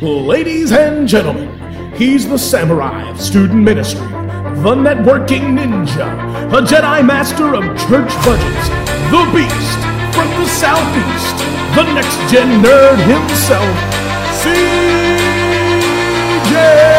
Ladies and gentlemen, he's the samurai of student ministry, the networking ninja, a Jedi master of church budgets, the beast from the southeast, the next gen nerd himself, CJ!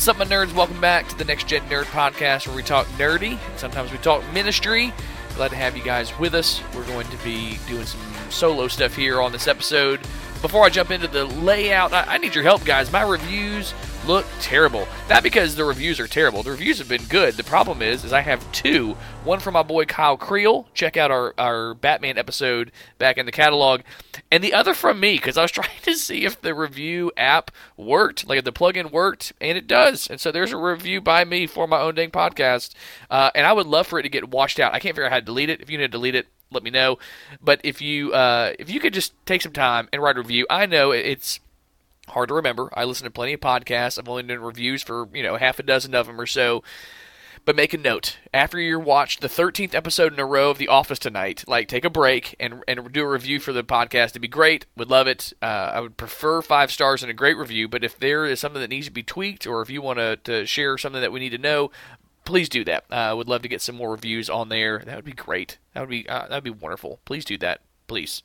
What's up, my nerds? Welcome back to the Next Gen Nerd Podcast, where we talk nerdy. Sometimes we talk ministry. Glad to have you guys with us. We're going to be doing some solo stuff here on this episode. Before I jump into the layout, I, I need your help, guys. My reviews look terrible. Not because the reviews are terrible. The reviews have been good. The problem is, is I have two. One from my boy Kyle Creel. Check out our, our Batman episode back in the catalog. And the other from me, because I was trying to see if the review app worked, like if the plugin worked, and it does. And so there's a review by me for my own dang podcast. Uh, and I would love for it to get washed out. I can't figure out how to delete it. If you need to delete it, let me know. But if you uh, if you could just take some time and write a review, I know it's hard to remember. I listen to plenty of podcasts. I've only done reviews for you know half a dozen of them or so. But make a note after you watch the 13th episode in a row of The Office tonight. Like, take a break and and do a review for the podcast. It'd be great. Would love it. Uh, I would prefer five stars and a great review. But if there is something that needs to be tweaked, or if you want to, share something that we need to know, please do that. I uh, would love to get some more reviews on there. That would be great. That would be uh, that would be wonderful. Please do that. Please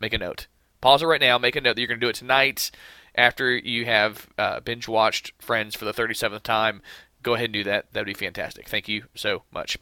make a note. Pause it right now. Make a note that you're going to do it tonight after you have uh, binge watched Friends for the 37th time. Go ahead and do that. That would be fantastic. Thank you so much.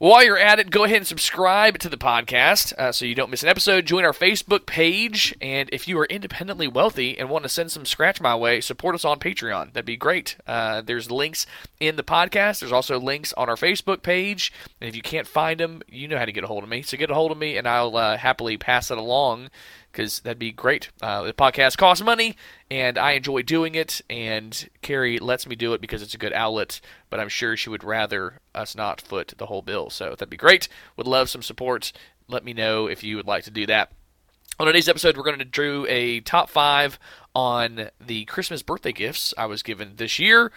While you're at it, go ahead and subscribe to the podcast uh, so you don't miss an episode. Join our Facebook page, and if you are independently wealthy and want to send some scratch my way, support us on Patreon. That'd be great. Uh, there's links in the podcast. There's also links on our Facebook page, and if you can't find them, you know how to get a hold of me. So get a hold of me, and I'll uh, happily pass it along because that'd be great. Uh, the podcast costs money, and I enjoy doing it, and Carrie lets me do it because it's a good outlet, but I'm sure she would rather us not foot the whole bill. So that'd be great. Would love some support. Let me know if you would like to do that. On today's episode, we're going to do a top five on the Christmas birthday gifts I was given this year.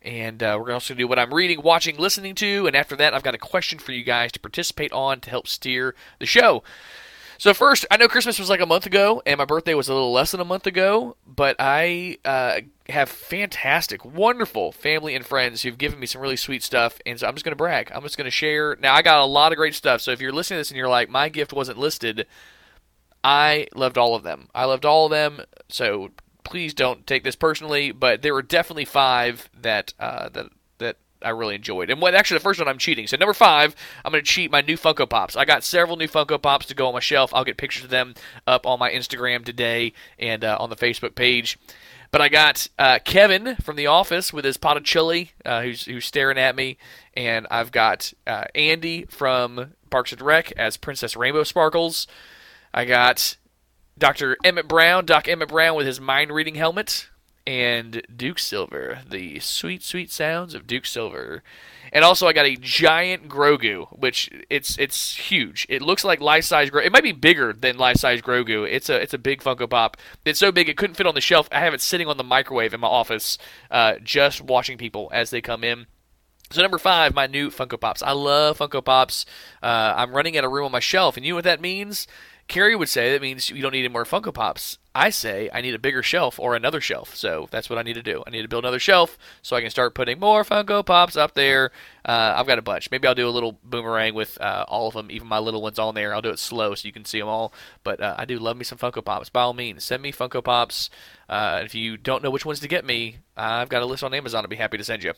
And uh, we're also going to do what I'm reading, watching, listening to. And after that, I've got a question for you guys to participate on to help steer the show. So first, I know Christmas was like a month ago, and my birthday was a little less than a month ago. But I uh, have fantastic, wonderful family and friends who've given me some really sweet stuff, and so I'm just going to brag. I'm just going to share. Now I got a lot of great stuff. So if you're listening to this and you're like, my gift wasn't listed, I loved all of them. I loved all of them. So please don't take this personally, but there were definitely five that uh, that that I really enjoyed. And what actually the first one I'm cheating. So number five, I'm going to cheat my new Funko Pops. I got several new Funko Pops to go on my shelf. I'll get pictures of them up on my Instagram today and uh, on the Facebook page. But I got uh, Kevin from The Office with his pot of chili, uh, who's who's staring at me, and I've got uh, Andy from Parks and Rec as Princess Rainbow Sparkles. I got Dr. Emmett Brown, Doc Emmett Brown with his mind reading helmet, and Duke Silver, the sweet, sweet sounds of Duke Silver. And also, I got a giant Grogu, which it's it's huge. It looks like life size Grogu. It might be bigger than life size Grogu. It's a it's a big Funko Pop. It's so big it couldn't fit on the shelf. I have it sitting on the microwave in my office, uh, just watching people as they come in. So number five, my new Funko Pops. I love Funko Pops. Uh, I'm running out of room on my shelf, and you know what that means? Carrie would say that means you don't need any more Funko Pops. I say I need a bigger shelf or another shelf. So that's what I need to do. I need to build another shelf so I can start putting more Funko Pops up there. Uh, I've got a bunch. Maybe I'll do a little boomerang with uh, all of them, even my little ones on there. I'll do it slow so you can see them all. But uh, I do love me some Funko Pops. By all means, send me Funko Pops. Uh, if you don't know which ones to get me, I've got a list on Amazon. I'd be happy to send you.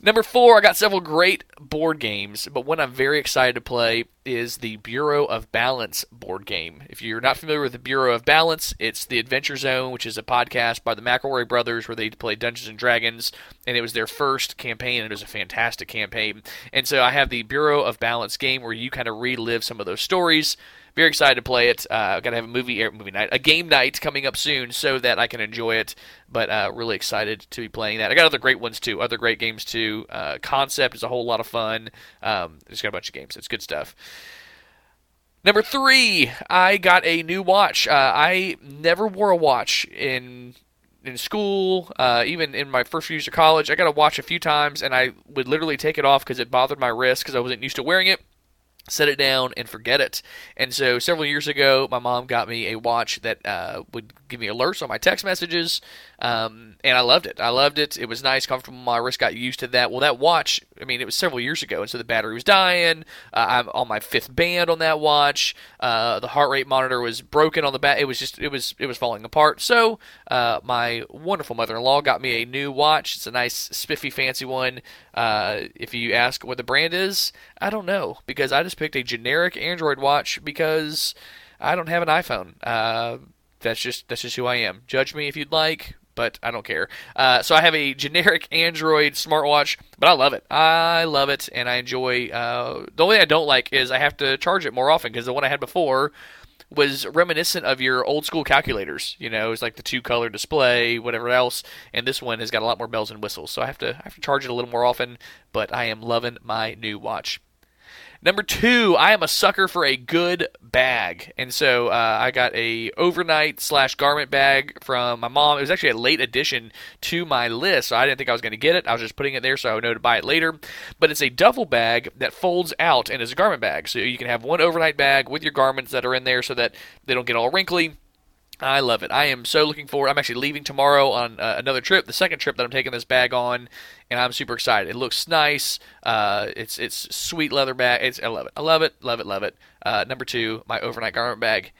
Number four, I got several great board games, but one I'm very excited to play is the Bureau of Balance board game. If you're not familiar with the Bureau of Balance, it's the Adventure Zone, which is a podcast by the McElroy brothers where they play Dungeons and Dragons, and it was their first campaign, and it was a fantastic campaign. And so I have the Bureau of Balance game where you kind of relive some of those stories very excited to play it. Uh, Got to have a movie movie night, a game night coming up soon, so that I can enjoy it. But uh, really excited to be playing that. I got other great ones too, other great games too. Uh, Concept is a whole lot of fun. Um, just got a bunch of games. It's good stuff. Number three, I got a new watch. Uh, I never wore a watch in in school, uh, even in my first few years of college, I got a watch a few times, and I would literally take it off because it bothered my wrist because I wasn't used to wearing it set it down and forget it. And so several years ago, my mom got me a watch that uh, would give me alerts on my text messages, um, and I loved it. I loved it. It was nice, comfortable. My wrist got used to that. Well, that watch, I mean, it was several years ago, and so the battery was dying. Uh, I'm on my fifth band on that watch. Uh, the heart rate monitor was broken on the back. It was just, it was, it was falling apart. So uh, my wonderful mother-in-law got me a new watch. It's a nice, spiffy, fancy one. Uh, if you ask what the brand is, I don't know because I just picked a generic Android watch because I don't have an iPhone. Uh, that's just that's just who I am. Judge me if you'd like, but I don't care. Uh, so I have a generic Android smartwatch, but I love it. I love it, and I enjoy. Uh, the only thing I don't like is I have to charge it more often because the one I had before was reminiscent of your old school calculators. You know, it's like the two color display, whatever else. And this one has got a lot more bells and whistles, so I have to I have to charge it a little more often. But I am loving my new watch. Number two, I am a sucker for a good bag, and so uh, I got a overnight slash garment bag from my mom. It was actually a late addition to my list, so I didn't think I was going to get it. I was just putting it there so I would know to buy it later. But it's a duffel bag that folds out and is a garment bag, so you can have one overnight bag with your garments that are in there, so that they don't get all wrinkly I love it. I am so looking forward. I'm actually leaving tomorrow on uh, another trip, the second trip that I'm taking this bag on, and I'm super excited. It looks nice. Uh, it's it's sweet leather bag. It's I love it. I love it. Love it. Love it. Uh, number two, my overnight garment bag.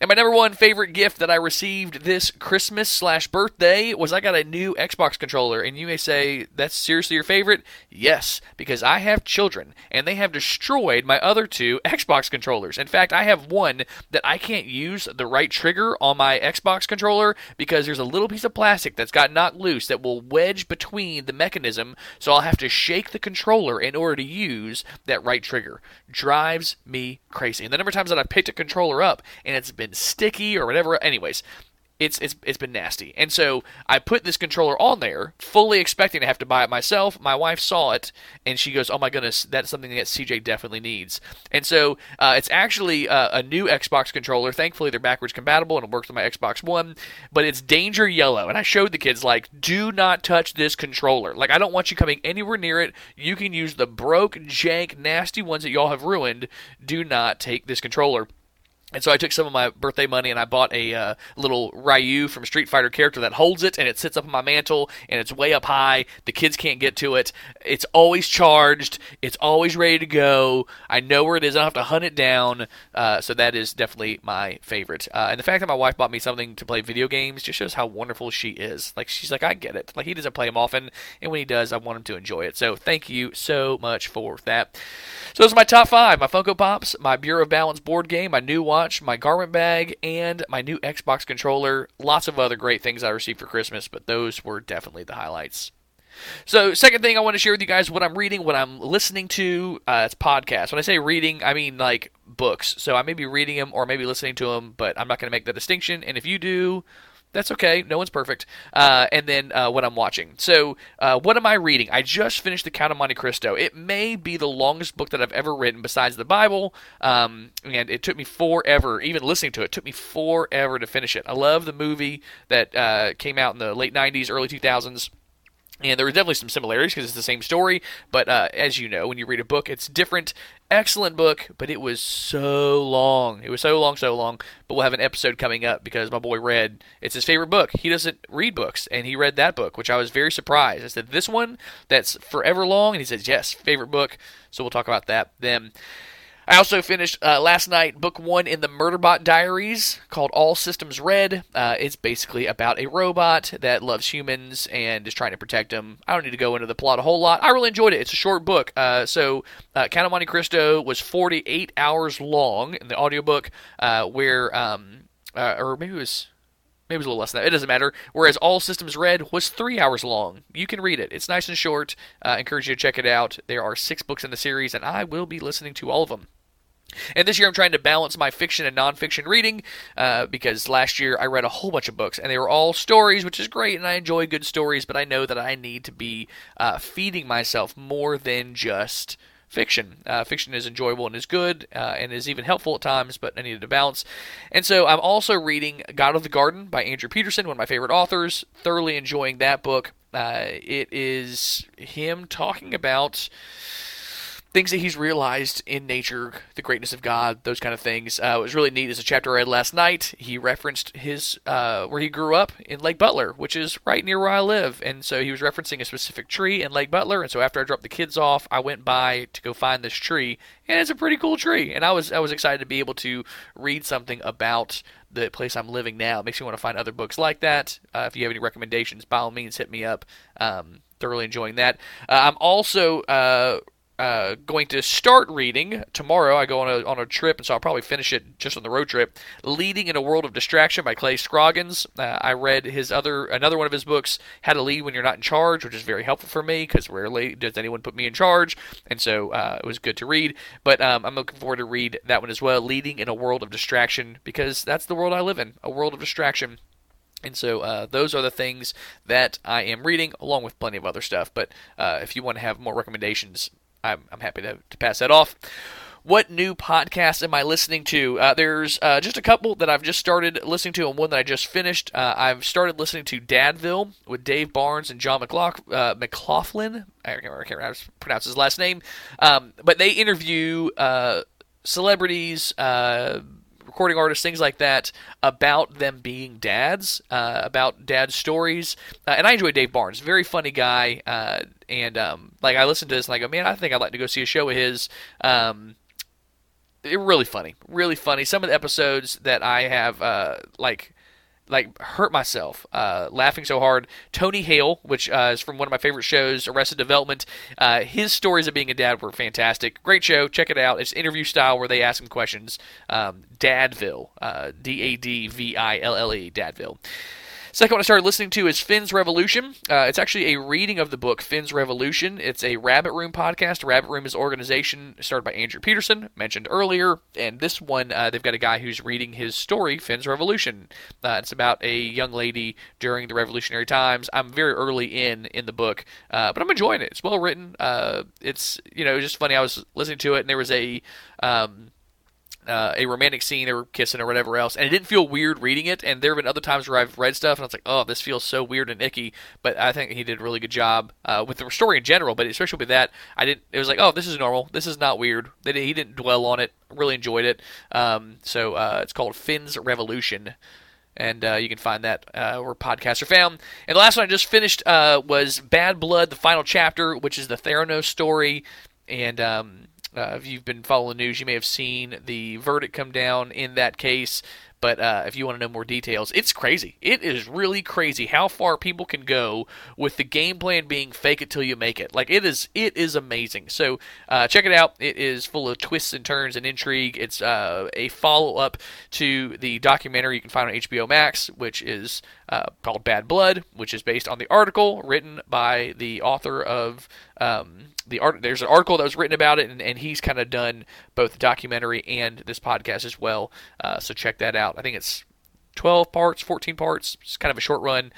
And my number one favorite gift that I received this Christmas slash birthday was I got a new Xbox controller. And you may say, that's seriously your favorite? Yes, because I have children and they have destroyed my other two Xbox controllers. In fact, I have one that I can't use the right trigger on my Xbox controller because there's a little piece of plastic that's got knocked loose that will wedge between the mechanism. So I'll have to shake the controller in order to use that right trigger. Drives me crazy. And the number of times that I've picked a controller up and it's been sticky or whatever. Anyways, it's it's it's been nasty. And so I put this controller on there, fully expecting to have to buy it myself. My wife saw it and she goes, "Oh my goodness, that's something that CJ definitely needs." And so uh, it's actually uh, a new Xbox controller. Thankfully, they're backwards compatible and it works on my Xbox One. But it's danger yellow, and I showed the kids like, "Do not touch this controller. Like, I don't want you coming anywhere near it. You can use the broke, jank, nasty ones that y'all have ruined. Do not take this controller." And so I took some of my birthday money and I bought a uh, little Ryu from Street Fighter character that holds it and it sits up on my mantle and it's way up high. The kids can't get to it. It's always charged. It's always ready to go. I know where it is. I don't have to hunt it down. Uh, so that is definitely my favorite. Uh, and the fact that my wife bought me something to play video games just shows how wonderful she is. Like she's like, I get it. Like he doesn't play them often, and when he does, I want him to enjoy it. So thank you so much for that. So those are my top five: my Funko Pops, my Bureau of Balance board game, my new watch, my garment bag, and my new Xbox controller. Lots of other great things I received for Christmas, but those were definitely the highlights. So, second thing I want to share with you guys what I'm reading, what I'm listening to. Uh, it's podcasts. When I say reading, I mean like books. So I may be reading them or maybe listening to them, but I'm not going to make the distinction. And if you do, that's okay. No one's perfect. Uh, and then uh, what I'm watching. So, uh, what am I reading? I just finished The Count of Monte Cristo. It may be the longest book that I've ever written besides the Bible. Um, and it took me forever, even listening to it, it took me forever to finish it. I love the movie that uh, came out in the late 90s, early 2000s. And there were definitely some similarities because it's the same story, but uh, as you know, when you read a book, it's different. Excellent book, but it was so long. It was so long, so long. But we'll have an episode coming up because my boy read. It's his favorite book. He doesn't read books, and he read that book, which I was very surprised. I said, "This one that's forever long," and he says, "Yes, favorite book." So we'll talk about that then. I also finished uh, last night book one in the Murderbot Diaries called All Systems Red. Uh, it's basically about a robot that loves humans and is trying to protect them. I don't need to go into the plot a whole lot. I really enjoyed it. It's a short book. Uh, so, uh, Count of Monte Cristo was 48 hours long in the audiobook, uh, where, um, uh, or maybe it was maybe was a little less than that. It doesn't matter. Whereas All Systems Red was three hours long. You can read it. It's nice and short. Uh, I encourage you to check it out. There are six books in the series, and I will be listening to all of them. And this year I'm trying to balance my fiction and nonfiction reading uh, because last year I read a whole bunch of books and they were all stories, which is great, and I enjoy good stories, but I know that I need to be uh, feeding myself more than just fiction. Uh, fiction is enjoyable and is good uh, and is even helpful at times, but I needed a balance. And so I'm also reading God of the Garden by Andrew Peterson, one of my favorite authors. Thoroughly enjoying that book. Uh, it is him talking about things that he's realized in nature, the greatness of God, those kind of things. Uh, it was really neat. As a chapter I read last night, he referenced his uh, where he grew up in Lake Butler, which is right near where I live, and so he was referencing a specific tree in Lake Butler. And so after I dropped the kids off, I went by to go find this tree, and it's a pretty cool tree. And I was I was excited to be able to read something about the place I'm living now. It makes me want to find other books like that. Uh, if you have any recommendations, by all means, hit me up. Um, thoroughly enjoying that. Uh, I'm also uh, going to start reading tomorrow. I go on a on a trip, and so I'll probably finish it just on the road trip. "Leading in a World of Distraction" by Clay Scroggins. Uh, I read his other another one of his books, "How to Lead When You're Not in Charge," which is very helpful for me because rarely does anyone put me in charge, and so uh, it was good to read. But um, I'm looking forward to read that one as well. "Leading in a World of Distraction" because that's the world I live in, a world of distraction. And so uh, those are the things that I am reading, along with plenty of other stuff. But uh, if you want to have more recommendations, I'm, I'm happy to, to pass that off. What new podcasts am I listening to? Uh, there's uh, just a couple that I've just started listening to, and one that I just finished. Uh, I've started listening to Dadville with Dave Barnes and John McLaughlin. Uh, McLaughlin. I can't, remember, I can't remember how to pronounce his last name. Um, but they interview uh, celebrities, uh, recording artists, things like that, about them being dads, uh, about dad stories. Uh, and I enjoy Dave Barnes, very funny guy. Uh, and um, like I listen to this and I go, man, I think I'd like to go see a show of his. Um, it really funny, really funny. Some of the episodes that I have uh, like like hurt myself uh, laughing so hard. Tony Hale, which uh, is from one of my favorite shows, Arrested Development. Uh, his stories of being a dad were fantastic. Great show. Check it out. It's interview style where they ask him questions. Um, Dadville, uh, D A D V I L L E, Dadville. Second one I started listening to is Finn's Revolution. Uh, it's actually a reading of the book Finn's Revolution. It's a Rabbit Room podcast. Rabbit Room is an organization started by Andrew Peterson, mentioned earlier. And this one, uh, they've got a guy who's reading his story, Finn's Revolution. Uh, it's about a young lady during the revolutionary times. I'm very early in in the book, uh, but I'm enjoying it. It's well written. Uh, it's you know just funny. I was listening to it, and there was a um, uh, a romantic scene, they were kissing or whatever else, and it didn't feel weird reading it. And there have been other times where I've read stuff and I was like, oh, this feels so weird and icky. But I think he did a really good job uh, with the story in general, but especially with that, I didn't. It was like, oh, this is normal. This is not weird. He didn't dwell on it. Really enjoyed it. Um, so uh, it's called Finn's Revolution and uh, you can find that uh, where podcasts are found. And the last one I just finished uh, was Bad Blood, the final chapter, which is the Theranos story, and um, uh, if you've been following news, you may have seen the verdict come down in that case. But uh, if you want to know more details, it's crazy. It is really crazy how far people can go with the game plan being fake it till you make it. Like it is, it is amazing. So uh, check it out. It is full of twists and turns and intrigue. It's uh, a follow up to the documentary you can find on HBO Max, which is uh, called Bad Blood, which is based on the article written by the author of. Um, the art there's an article that was written about it and, and he's kind of done both the documentary and this podcast as well. Uh, so check that out. I think it's 12 parts 14 parts. It's kind of a short run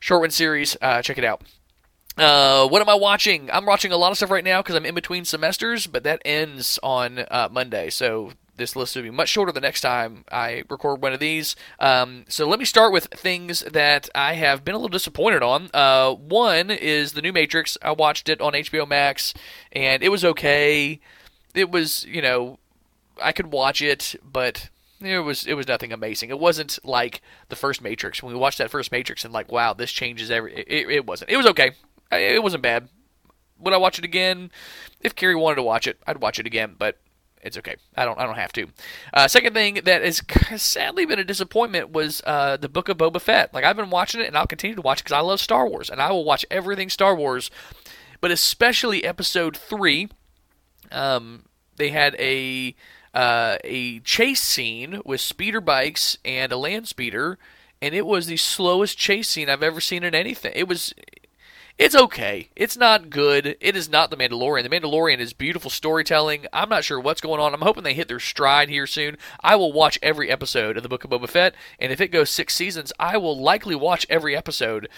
short run series. Uh, check it out. Uh, what am I watching? I'm watching a lot of stuff right now because I'm in between semesters, but that ends on uh, Monday. So this list will be much shorter the next time I record one of these. Um, so let me start with things that I have been a little disappointed on. Uh, one is the new Matrix. I watched it on HBO Max, and it was okay. It was, you know, I could watch it, but it was it was nothing amazing. It wasn't like the first Matrix. When we watched that first Matrix, and like, wow, this changes every. It, it wasn't. It was okay. It wasn't bad. Would I watch it again? If Carrie wanted to watch it, I'd watch it again. But it's okay. I don't I don't have to. Uh, second thing that has sadly been a disappointment was uh, the Book of Boba Fett. Like I've been watching it and I'll continue to watch because I love Star Wars and I will watch everything Star Wars, but especially Episode three. Um, they had a uh, a chase scene with speeder bikes and a land speeder, and it was the slowest chase scene I've ever seen in anything. It was it's okay. It's not good. It is not The Mandalorian. The Mandalorian is beautiful storytelling. I'm not sure what's going on. I'm hoping they hit their stride here soon. I will watch every episode of the Book of Boba Fett, and if it goes six seasons, I will likely watch every episode.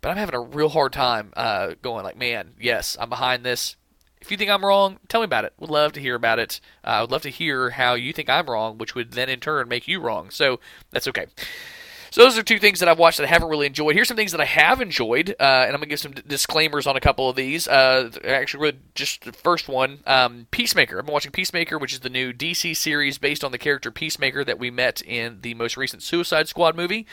But I'm having a real hard time uh, going like, man, yes, I'm behind this. If you think I'm wrong, tell me about it. Would love to hear about it. Uh, I would love to hear how you think I'm wrong, which would then in turn make you wrong. So that's okay. So those are two things that I've watched that I haven't really enjoyed. Here's some things that I have enjoyed, uh, and I'm gonna give some d- disclaimers on a couple of these. Uh, actually, really just the first one, um, Peacemaker. I've been watching Peacemaker, which is the new DC series based on the character Peacemaker that we met in the most recent Suicide Squad movie.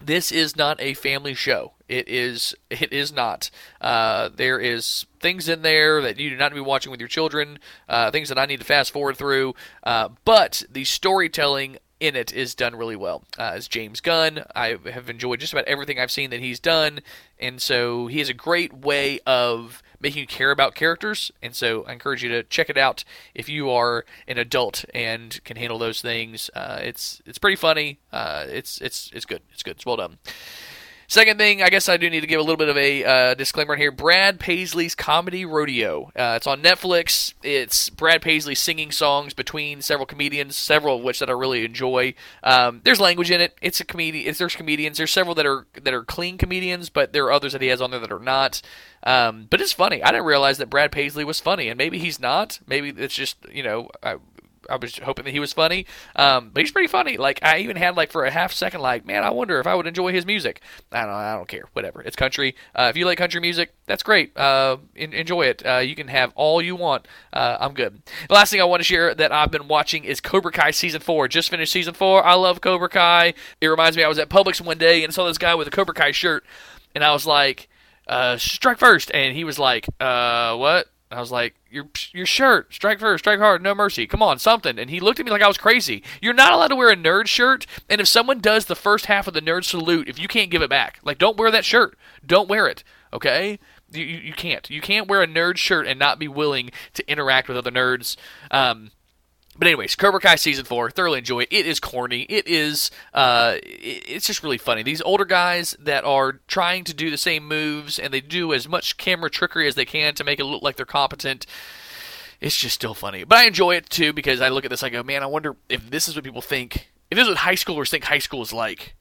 This is not a family show. It is. It is not. Uh, there is things in there that you do not need to be watching with your children. Uh, things that I need to fast forward through. Uh, but the storytelling in it is done really well. Uh, as James Gunn, I have enjoyed just about everything I've seen that he's done, and so he has a great way of making you care about characters. And so I encourage you to check it out if you are an adult and can handle those things. Uh, it's it's pretty funny. Uh, it's it's it's good. It's good. It's well done. Second thing, I guess I do need to give a little bit of a uh, disclaimer here. Brad Paisley's Comedy Rodeo. Uh, it's on Netflix. It's Brad Paisley singing songs between several comedians, several of which that I really enjoy. Um, there's language in it. It's a comedian. There's comedians. There's several that are that are clean comedians, but there are others that he has on there that are not. Um, but it's funny. I didn't realize that Brad Paisley was funny, and maybe he's not. Maybe it's just you know. I, I was hoping that he was funny, um, but he's pretty funny. Like I even had like for a half second, like man, I wonder if I would enjoy his music. I don't, I don't care. Whatever. It's country. Uh, if you like country music, that's great. Uh, in, enjoy it. Uh, you can have all you want. Uh, I'm good. The last thing I want to share that I've been watching is Cobra Kai season four. Just finished season four. I love Cobra Kai. It reminds me, I was at Publix one day and saw this guy with a Cobra Kai shirt, and I was like, uh, "Strike first. and he was like, "Uh, what?" I was like, "Your your shirt, strike first, strike hard, no mercy. Come on, something." And he looked at me like I was crazy. You're not allowed to wear a nerd shirt, and if someone does the first half of the nerd salute, if you can't give it back, like don't wear that shirt. Don't wear it. Okay? You, you, you can't. You can't wear a nerd shirt and not be willing to interact with other nerds. Um, but anyways, Cobra Kai season four, thoroughly enjoy it. It is corny. It is, uh, it's just really funny. These older guys that are trying to do the same moves and they do as much camera trickery as they can to make it look like they're competent. It's just still funny. But I enjoy it too because I look at this, I go, man, I wonder if this is what people think. If this is what high schoolers think high school is like.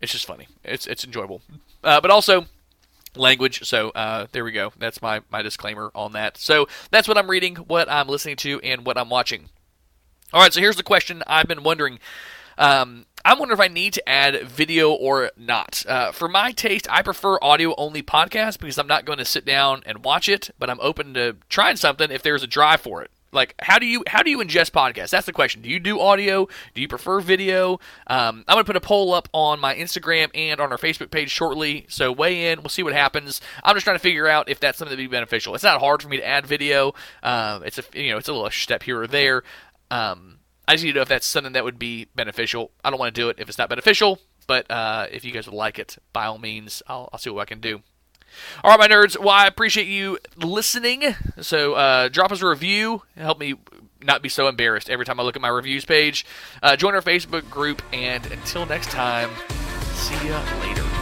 It's just funny. It's it's enjoyable. Uh, but also, language. So uh, there we go. That's my, my disclaimer on that. So that's what I'm reading, what I'm listening to, and what I'm watching. All right, so here's the question I've been wondering. Um, I'm wondering if I need to add video or not. Uh, for my taste, I prefer audio only podcasts because I'm not going to sit down and watch it, but I'm open to trying something if there's a drive for it. Like how do you how do you ingest podcasts? That's the question. Do you do audio? Do you prefer video? Um, I'm gonna put a poll up on my Instagram and on our Facebook page shortly. So weigh in. We'll see what happens. I'm just trying to figure out if that's something that would be beneficial. It's not hard for me to add video. Um, it's a you know it's a little step here or there. Um, I just need to know if that's something that would be beneficial. I don't want to do it if it's not beneficial, but uh, if you guys would like it, by all means, I'll, I'll see what I can do. All right, my nerds. Well, I appreciate you listening. So uh, drop us a review. Help me not be so embarrassed every time I look at my reviews page. Uh, join our Facebook group, and until next time, see ya later.